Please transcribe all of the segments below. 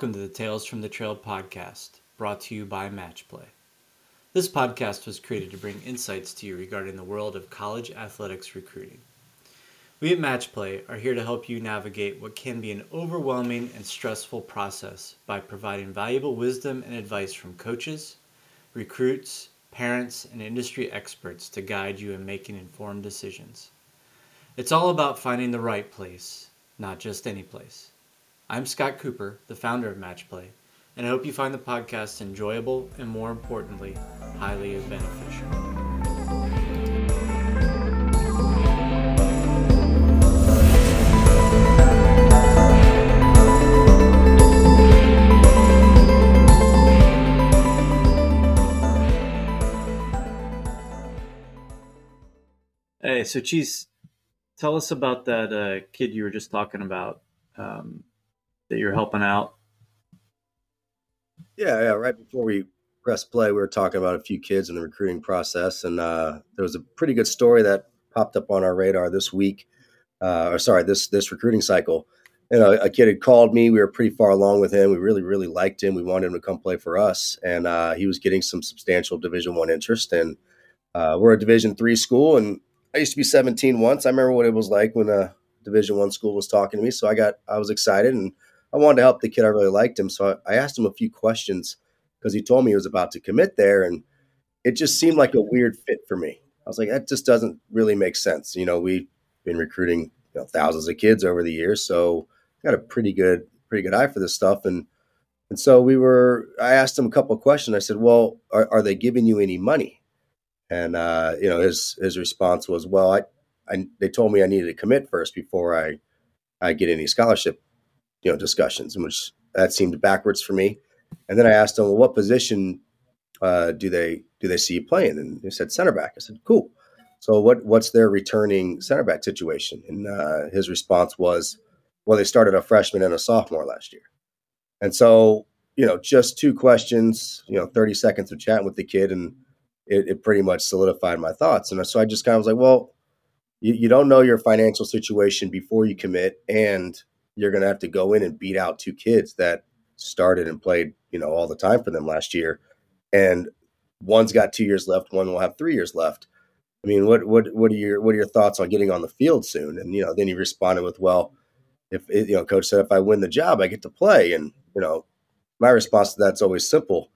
Welcome to the Tales from the Trail podcast, brought to you by Matchplay. This podcast was created to bring insights to you regarding the world of college athletics recruiting. We at Matchplay are here to help you navigate what can be an overwhelming and stressful process by providing valuable wisdom and advice from coaches, recruits, parents, and industry experts to guide you in making informed decisions. It's all about finding the right place, not just any place. I'm Scott Cooper, the founder of Matchplay, and I hope you find the podcast enjoyable and, more importantly, highly beneficial. Hey, so Cheese, tell us about that uh, kid you were just talking about um, that you're helping out. Yeah, yeah. Right before we press play, we were talking about a few kids in the recruiting process, and uh, there was a pretty good story that popped up on our radar this week, uh, or sorry, this this recruiting cycle. You know, a kid had called me. We were pretty far along with him. We really, really liked him. We wanted him to come play for us, and uh, he was getting some substantial Division One interest. And uh, we're a Division Three school, and I used to be 17 once. I remember what it was like when a Division One school was talking to me. So I got, I was excited, and I wanted to help the kid. I really liked him, so I asked him a few questions because he told me he was about to commit there, and it just seemed like a weird fit for me. I was like, that just doesn't really make sense. You know, we've been recruiting you know, thousands of kids over the years, so got a pretty good pretty good eye for this stuff and and so we were i asked him a couple of questions i said well are, are they giving you any money and uh, you know his his response was well I, I they told me i needed to commit first before i i get any scholarship you know discussions in which that seemed backwards for me. And then i asked him well what position uh, do they do they see you playing? And he said center back. I said cool. So what what's their returning center back situation? And uh, his response was well, they started a freshman and a sophomore last year. And so, you know, just two questions, you know, 30 seconds of chatting with the kid, and it, it pretty much solidified my thoughts. And so I just kind of was like, well, you, you don't know your financial situation before you commit, and you're going to have to go in and beat out two kids that started and played, you know, all the time for them last year. And one's got two years left, one will have three years left. I mean, what what what are your what are your thoughts on getting on the field soon? And you know, then he responded with, "Well, if you know, coach said if I win the job, I get to play. And you know, my response to that's always simple.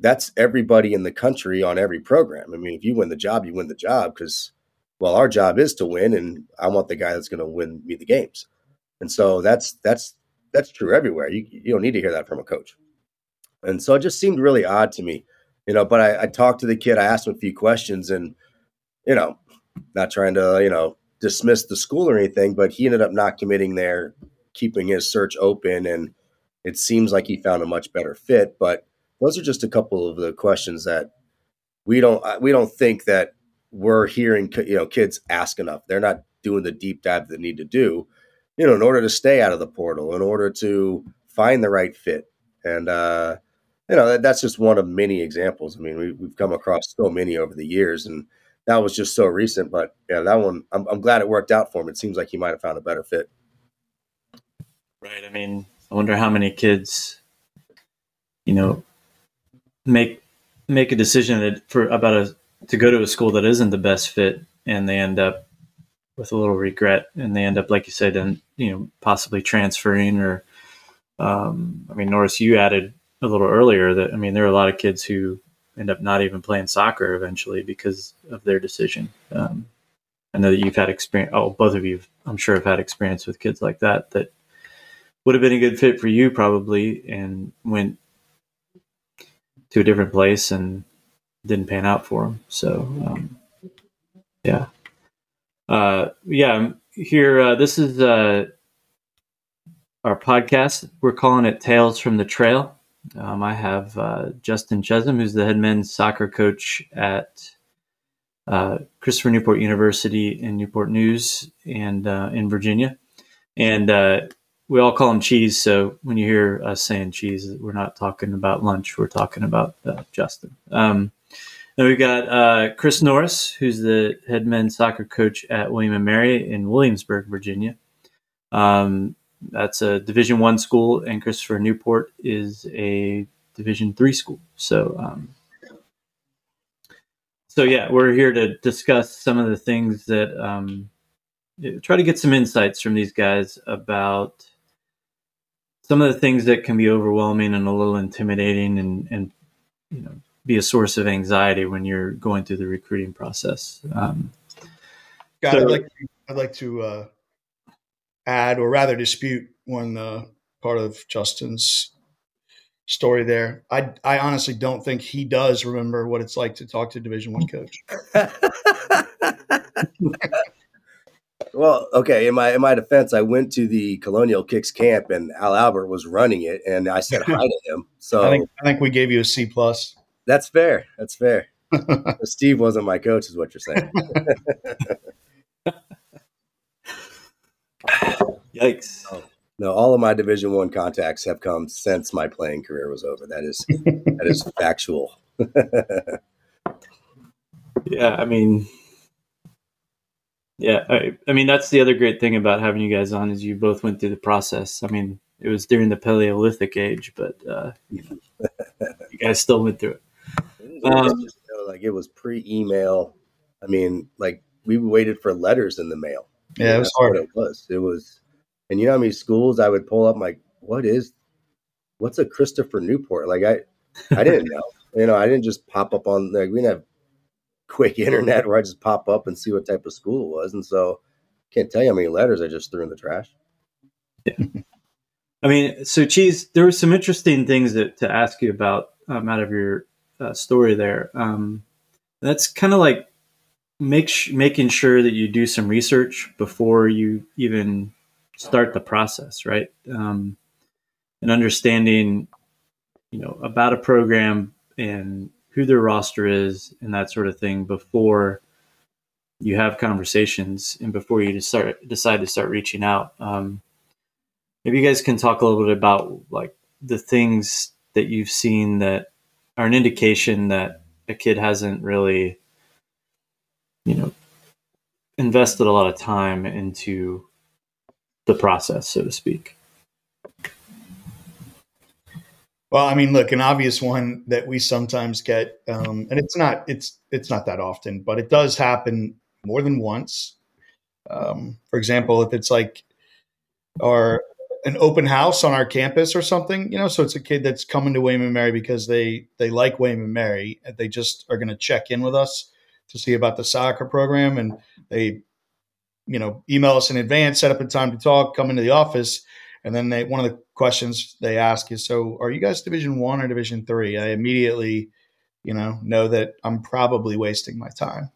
That's everybody in the country on every program. I mean, if you win the job, you win the job because, well, our job is to win, and I want the guy that's going to win me the games. And so that's that's that's true everywhere. You you don't need to hear that from a coach. And so it just seemed really odd to me, you know. But I, I talked to the kid. I asked him a few questions, and you know, not trying to you know dismiss the school or anything, but he ended up not committing there, keeping his search open, and it seems like he found a much better fit. But those are just a couple of the questions that we don't uh, we don't think that we're hearing you know kids ask enough. They're not doing the deep dive they need to do, you know, in order to stay out of the portal, in order to find the right fit, and uh, you know that, that's just one of many examples. I mean, we, we've come across so many over the years, and that was just so recent. But yeah, that one, I'm, I'm glad it worked out for him. It seems like he might have found a better fit. Right. I mean, I wonder how many kids, you know, make make a decision that for about a to go to a school that isn't the best fit, and they end up with a little regret, and they end up, like you said, and you know, possibly transferring or. Um, I mean, Norris, you added a little earlier that I mean, there are a lot of kids who end up not even playing soccer eventually because of their decision. Um, I know that you've had experience. Oh, both of you, I'm sure, have had experience with kids like that that would have been a good fit for you probably, and went to a different place and didn't pan out for them. So, um, yeah, uh, yeah. Here, uh, this is uh, our podcast. We're calling it Tales from the Trail. Um, I have uh, Justin Chezem, who's the head men's soccer coach at uh, Christopher Newport University in Newport News and uh, in Virginia. And uh, we all call him Cheese. So when you hear us saying cheese, we're not talking about lunch. We're talking about uh, Justin. Um, then we've got uh, Chris Norris, who's the head men's soccer coach at William and Mary in Williamsburg, Virginia. Um, that's a Division One school, and Christopher Newport is a Division Three school. So, um, so yeah, we're here to discuss some of the things that um, try to get some insights from these guys about some of the things that can be overwhelming and a little intimidating, and and you know be a source of anxiety when you're going through the recruiting process. Um, God, so, I'd like to, I'd like to uh, add, or rather dispute, one uh, part of Justin's story there. I I honestly don't think he does remember what it's like to talk to Division One coach. well, okay. In my in my defense, I went to the Colonial Kicks camp, and Al Albert was running it, and I said hi to him. So I think I think we gave you a C plus. That's fair. That's fair. Steve wasn't my coach, is what you're saying. Yikes! Oh, no, all of my Division One contacts have come since my playing career was over. That is that is factual. yeah, I mean, yeah, I, I mean that's the other great thing about having you guys on is you both went through the process. I mean, it was during the Paleolithic age, but uh, you, know, you guys still went through it. Um, you know, like it was pre-email. I mean, like we waited for letters in the mail. Yeah, it was hard. It was. It was. And you know how many schools I would pull up? like, what is? What's a Christopher Newport? Like I, I didn't know. you know, I didn't just pop up on like we didn't have quick internet where I just pop up and see what type of school it was, and so can't tell you how many letters I just threw in the trash. Yeah. I mean, so cheese. There were some interesting things that, to ask you about um, out of your uh, story there. Um, that's kind of like make sh- making sure that you do some research before you even start the process, right? Um, and understanding, you know, about a program and who their roster is and that sort of thing before you have conversations and before you start decide to start reaching out. Um, maybe you guys can talk a little bit about like the things that you've seen that are an indication that a kid hasn't really, you know, invested a lot of time into the process, so to speak. Well, I mean, look, an obvious one that we sometimes get, um, and it's not it's it's not that often, but it does happen more than once. Um, for example, if it's like our an open house on our campus or something, you know, so it's a kid that's coming to and Mary because they they like and Mary, they just are going to check in with us to see about the soccer program, and they, you know, email us in advance, set up a time to talk, come into the office, and then they one of the questions they ask is, "So, are you guys Division One or Division Three? I immediately, you know, know that I'm probably wasting my time.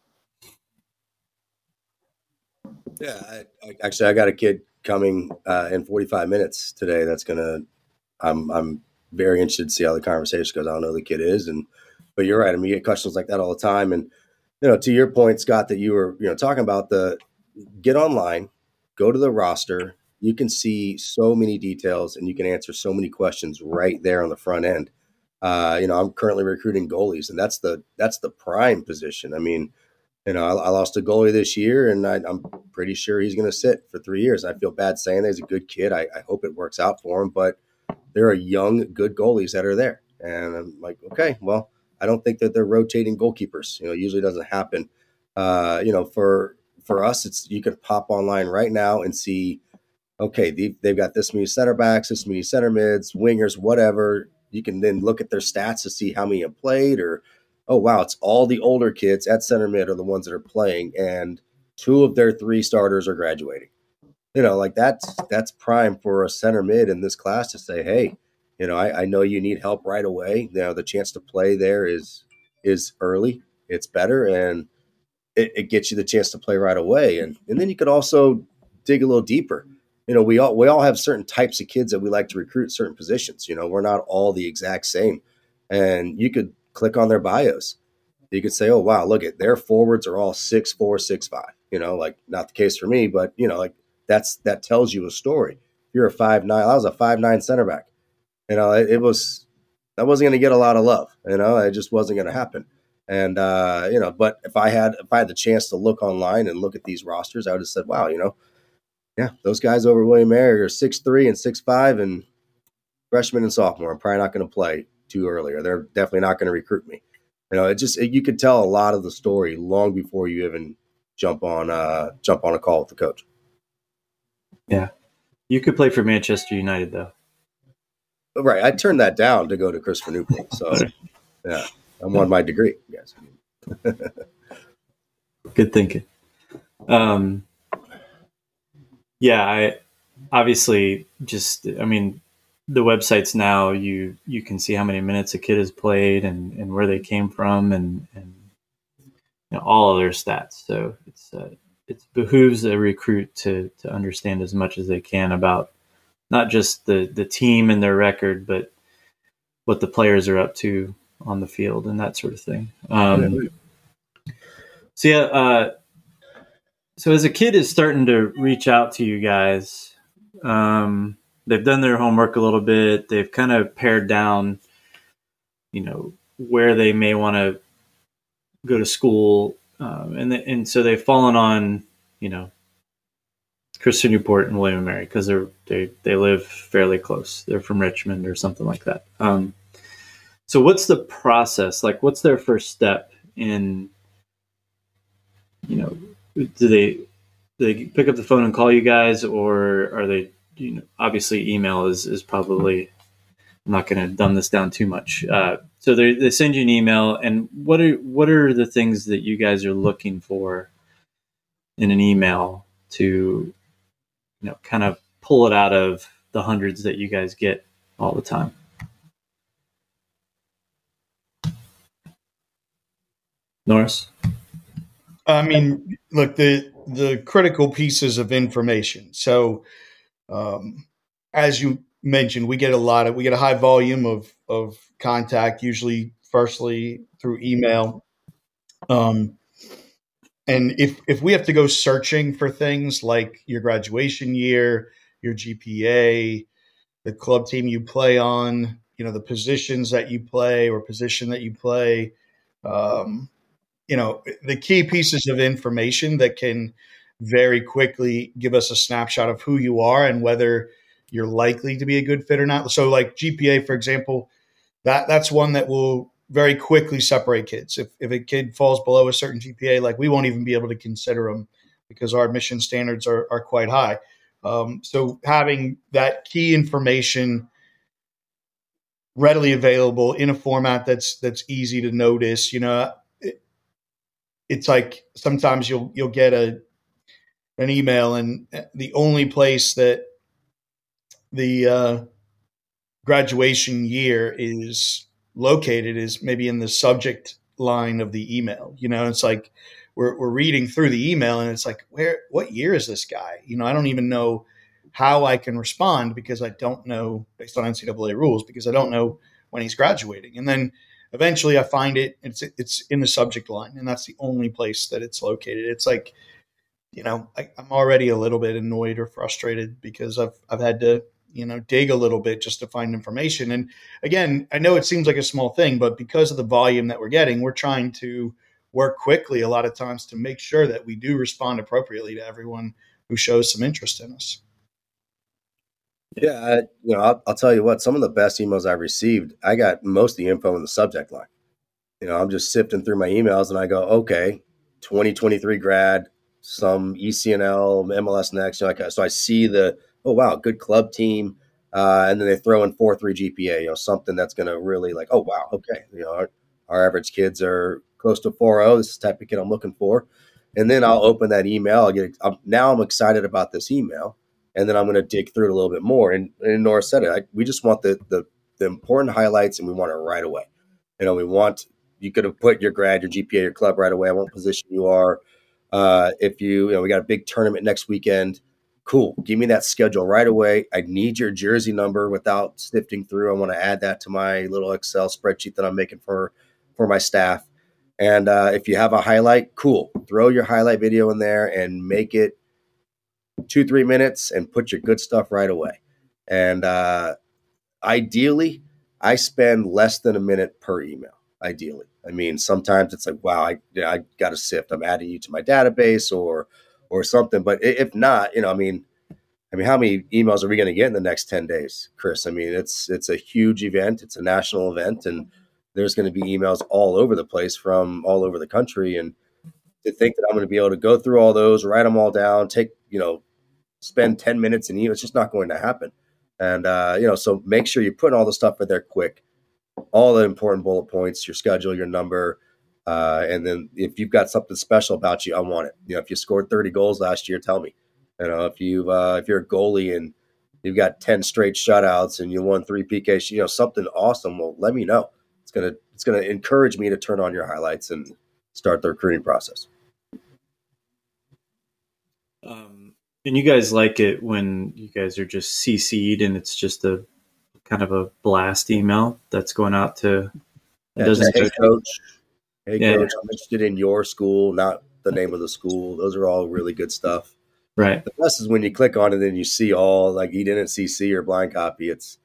Yeah, I, I, actually, I got a kid coming uh, in 45 minutes today. That's gonna. I'm I'm very interested to see how the conversation goes. I don't know who the kid is, and but you're right. I mean, you get questions like that all the time, and you know, to your point, Scott, that you were you know talking about the get online, go to the roster. You can see so many details, and you can answer so many questions right there on the front end. Uh, you know, I'm currently recruiting goalies, and that's the that's the prime position. I mean, you know, I, I lost a goalie this year, and I, am pretty sure he's going to sit for three years. I feel bad saying that he's a good kid. I, I, hope it works out for him, but there are young, good goalies that are there, and I'm like, okay, well, I don't think that they're rotating goalkeepers. You know, usually doesn't happen. Uh, you know, for for us, it's you can pop online right now and see, okay, they've, they've got this many center backs, this many center mids, wingers, whatever. You can then look at their stats to see how many have played or oh wow, it's all the older kids at center mid are the ones that are playing, and two of their three starters are graduating. You know, like that's that's prime for a center mid in this class to say, hey, you know, I, I know you need help right away. Know, the chance to play there is is early. It's better, and it, it gets you the chance to play right away. And and then you could also dig a little deeper. You know, we all we all have certain types of kids that we like to recruit certain positions. You know, we're not all the exact same, and you could click on their bios. You could say, oh, wow, look at their forwards are all six, four, six, five. You know, like not the case for me, but you know, like that's that tells you a story. If you're a five nine, I was a five nine center back. You know, it, it was I wasn't going to get a lot of love. You know, it just wasn't going to happen. And uh, you know, but if I had if I had the chance to look online and look at these rosters, I would have said, wow, you know, yeah, those guys over William Mary are six three and six five and freshman and sophomore. I'm probably not going to play too early, or they're definitely not going to recruit me. You know, it just it, you could tell a lot of the story long before you even jump on uh jump on a call with the coach. Yeah, you could play for Manchester United though. Right, I turned that down to go to Christopher Newport. So yeah, I'm on my degree. Yes. Good thinking. Um, yeah, I obviously just I mean the websites now you you can see how many minutes a kid has played and, and where they came from and, and you know, all of their stats. So it's uh, it behooves a recruit to to understand as much as they can about not just the the team and their record, but what the players are up to on the field and that sort of thing. Um, so yeah, uh, so as a kid is starting to reach out to you guys, um, they've done their homework a little bit. They've kind of pared down, you know, where they may want to go to school, um, and the, and so they've fallen on, you know, Christopher Newport and William and Mary because they're they they live fairly close. They're from Richmond or something like that. Um, so what's the process? Like, what's their first step in? You know, do they do they pick up the phone and call you guys, or are they? You know, obviously, email is is probably. I'm not going to dumb this down too much. Uh, so they they send you an email, and what are what are the things that you guys are looking for in an email to, you know, kind of pull it out of the hundreds that you guys get all the time? Norris. I mean, look the the critical pieces of information. So, um, as you mentioned, we get a lot of we get a high volume of of contact, usually firstly through email. Um, and if if we have to go searching for things like your graduation year, your GPA, the club team you play on, you know, the positions that you play or position that you play, um, you know the key pieces of information that can very quickly give us a snapshot of who you are and whether you're likely to be a good fit or not. So, like GPA, for example, that that's one that will very quickly separate kids. If if a kid falls below a certain GPA, like we won't even be able to consider them because our admission standards are are quite high. Um, so, having that key information readily available in a format that's that's easy to notice, you know, it's like sometimes you'll you'll get a an email and the only place that the uh, graduation year is located is maybe in the subject line of the email. You know, it's like we're we're reading through the email and it's like where what year is this guy? You know, I don't even know how I can respond because I don't know based on NCAA rules because I don't know when he's graduating. And then eventually I find it. It's it's in the subject line, and that's the only place that it's located. It's like, you know, I, I'm already a little bit annoyed or frustrated because I've I've had to you know dig a little bit just to find information. And again, I know it seems like a small thing, but because of the volume that we're getting, we're trying to work quickly a lot of times to make sure that we do respond appropriately to everyone who shows some interest in us. Yeah, I, you know, I'll, I'll, tell you what. Some of the best emails I've received, I got most of the info in the subject line. You know, I'm just sifting through my emails, and I go, okay, 2023 grad, some ECNL, MLS next. You know, like, so I see the, oh wow, good club team, uh, and then they throw in four three GPA. You know, something that's going to really like, oh wow, okay. You know, our, our average kids are close to 4.0. This is the type of kid I'm looking for. And then I'll open that email. I'll get. I'm, now I'm excited about this email and then I'm going to dig through it a little bit more. And, and Norris said it. I, we just want the, the the important highlights, and we want it right away. You know, we want you could have put your grad, your GPA, your club right away. I want position you are. Uh, if you, you know, we got a big tournament next weekend. Cool. Give me that schedule right away. I need your jersey number without sifting through. I want to add that to my little Excel spreadsheet that I'm making for for my staff. And uh, if you have a highlight, cool. Throw your highlight video in there and make it two, three minutes and put your good stuff right away. And uh, ideally, I spend less than a minute per email. Ideally, I mean, sometimes it's like, wow, I, I got to sift. I'm adding you to my database or or something. But if not, you know, I mean, I mean, how many emails are we going to get in the next 10 days, Chris? I mean, it's it's a huge event. It's a national event and there's going to be emails all over the place from all over the country and to think that I'm going to be able to go through all those, write them all down, take, you know, spend 10 minutes in email, it's just not going to happen. And uh, you know, so make sure you put all the stuff in there quick. All the important bullet points, your schedule, your number, uh, and then if you've got something special about you, I want it. You know, if you scored 30 goals last year, tell me. You know, if you uh, if you're a goalie and you've got 10 straight shutouts and you won three PKs, you know, something awesome, well, let me know. It's gonna it's gonna encourage me to turn on your highlights and start the recruiting process. Um, and you guys like it when you guys are just CC'd and it's just a kind of a blast email that's going out to. Yeah, doesn't hey coach, hey Yeah. coach, I'm interested in your school, not the name of the school. Those are all really good stuff. right. The best is when you click on it and you see all like he didn't CC or blind copy. It's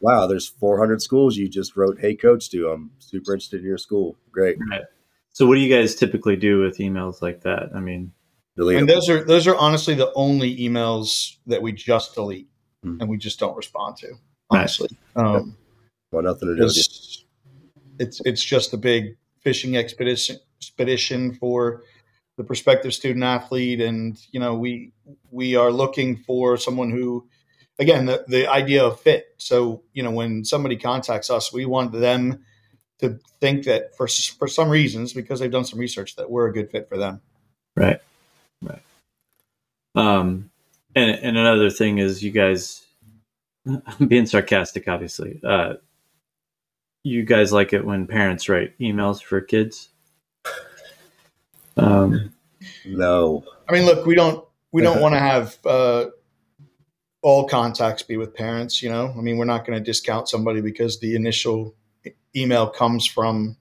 wow, there's 400 schools you just wrote hey coach to. I'm super interested in your school. Great. Right. So, what do you guys typically do with emails like that? I mean, Delete and them. those are those are honestly the only emails that we just delete Hmm. and we just don't respond to. Right. Honestly, um, Well, nothing to do with you. it's it's it's just a big fishing expedition expedition for the prospective student athlete, and you know we we are looking for someone who, again, the the idea of fit. So you know when somebody contacts us, we want them to think that for for some reasons because they've done some research that we're a good fit for them. right, right. Um, and and another thing is, you guys, I'm being sarcastic, obviously. Uh, you guys like it when parents write emails for kids. Um, No. I mean, look, we don't we don't want to have uh, all contacts be with parents. You know, I mean, we're not going to discount somebody because the initial email comes from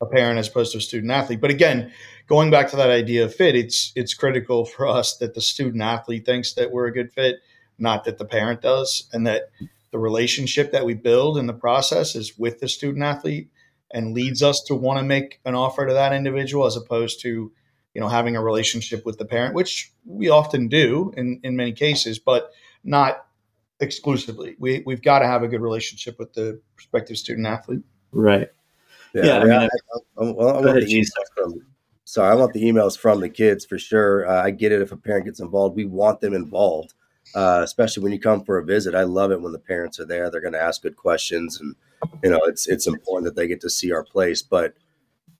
a parent as opposed to a student athlete. But again, going back to that idea of fit, it's it's critical for us that the student athlete thinks that we're a good fit, not that the parent does, and that the relationship that we build in the process is with the student athlete and leads us to want to make an offer to that individual as opposed to you know having a relationship with the parent which we often do in, in many cases but not exclusively we, we've got to have a good relationship with the prospective student athlete right. Yeah, Yeah, I I, mean, I, I, I, I want ahead, the emails from. Sorry, I want the emails from the kids for sure. Uh, I get it if a parent gets involved. We want them involved, uh, especially when you come for a visit. I love it when the parents are there. They're going to ask good questions, and you know it's it's important that they get to see our place. But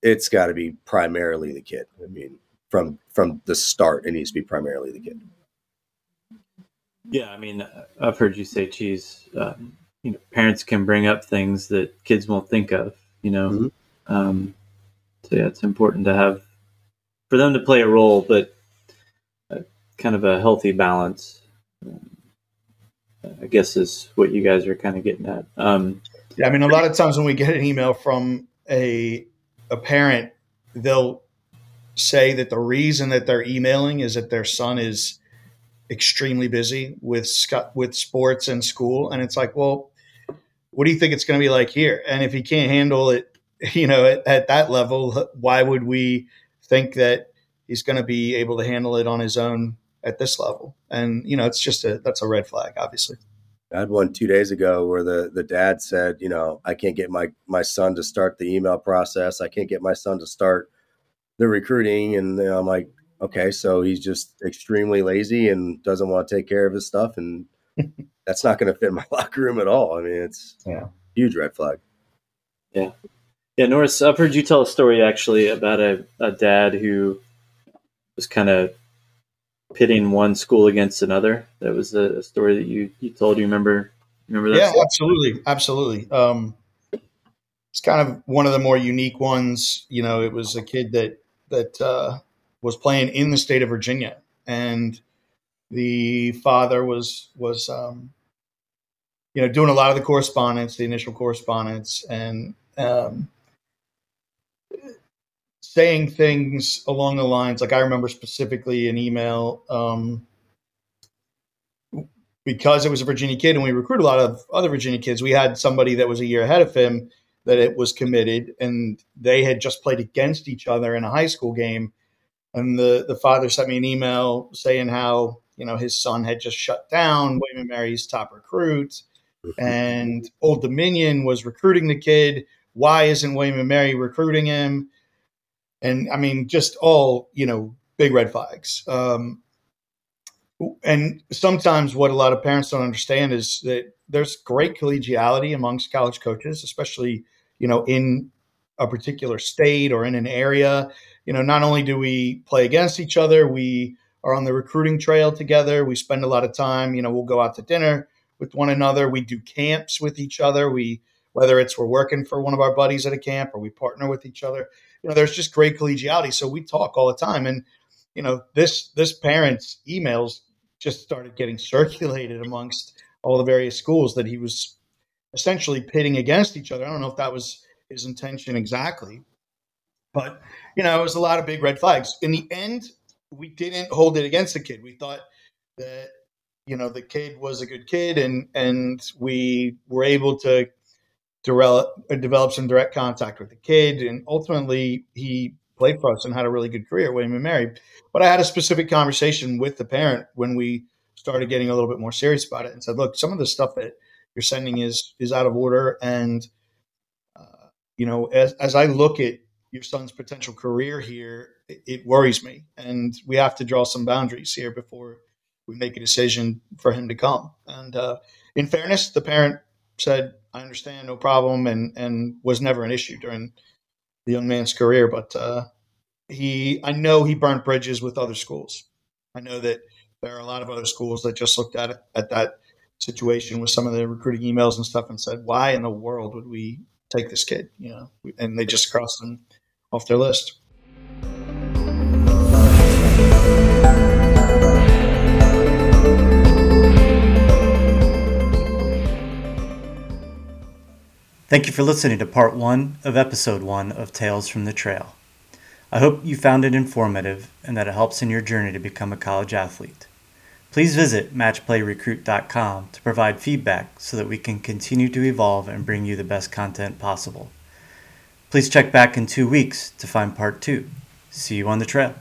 it's got to be primarily the kid. I mean, from from the start, it needs to be primarily the kid. Yeah, I mean, I've heard you say, "Cheese, um, you know, parents can bring up things that kids won't think of." You know, Mhm. um, so yeah, it's important to have for them to play a role, but uh, kind of a healthy balance. I guess is what you guys are kind of getting at. Um, yeah i mean a lot of times when we get an email from a a parent they'll say that the reason that they're emailing is that their son is extremely busy with with sports and school and it's like well what do you think it's going to be like here and if he can't handle it you know at, at that level why would we think that he's going to be able to handle it on his own at this level and you know it's just a that's a red flag obviously I had one two days ago where the the dad said, you know, I can't get my my son to start the email process. I can't get my son to start the recruiting, and you know, I'm like, okay, so he's just extremely lazy and doesn't want to take care of his stuff, and that's not going to fit my locker room at all. I mean, it's Yeah. huge red flag. Yeah, yeah, Norris, I've heard you tell a story actually about a, a dad who was kind of pitting one school against another. That was a, story that you, you told. You remember? Remember that? yeah story? absolutely absolutely um it's kind of one of the more unique ones you know it was a kid that that uh was playing in the state of virginia and the father was was um you know doing a lot of the correspondence the initial correspondence and um saying things along the lines like i remember specifically an email um because it was a Virginia kid and we recruit a lot of other Virginia kids, we had somebody that was a year ahead of him that it was committed and they had just played against each other in a high school game. And the, the father sent me an email saying how you know his son had just shut down William and Mary's top recruit, and Old Dominion was recruiting the kid. Why isn't William and Mary recruiting him? And I mean, just all you know, big red flags. Um, and sometimes what a lot of parents don't understand is that there's great collegiality amongst college coaches, especially you know in a particular state or in an area. You know, not only do we play against each other, we are on the recruiting trail together. We spend a lot of time. You know, we'll go out to dinner with one another. We do camps with each other. We whether it's we're working for one of our buddies at a camp or we partner with each other. You know, there's just great collegiality. So we talk all the time. And you know, this this parent's emails just started getting circulated amongst all the various schools that he was essentially pitting against each other. I don't know if that was his intention exactly, but you know, it was a lot of big red flags. In the end, we didn't hold it against the kid. We thought that you know the kid was a good kid, and and we were able to develop develop some direct contact with the kid, and ultimately he played for us and had a really good career, William and Mary. But I had a specific conversation with the parent when we started getting a little bit more serious about it and said, look, some of the stuff that you're sending is is out of order. And uh, you know, as as I look at your son's potential career here, it, it worries me, and we have to draw some boundaries here before we make a decision for him to come. And uh, in fairness, the parent said, "I understand, no problem," and and was never an issue during the young man's career. But uh, he, I know he burnt bridges with other schools. I know that there are a lot of other schools that just looked at it, at that situation with some of the recruiting emails and stuff and said, "Why in the world would we take this kid?" You know, and they just crossed him off their list. Thank you for listening to part one of episode one of Tales from the Trail. I hope you found it informative and that it helps in your journey to become a college athlete. Please visit matchplayrecruit.com to provide feedback so that we can continue to evolve and bring you the best content possible. Please check back in two weeks to find part two. See you on the trail.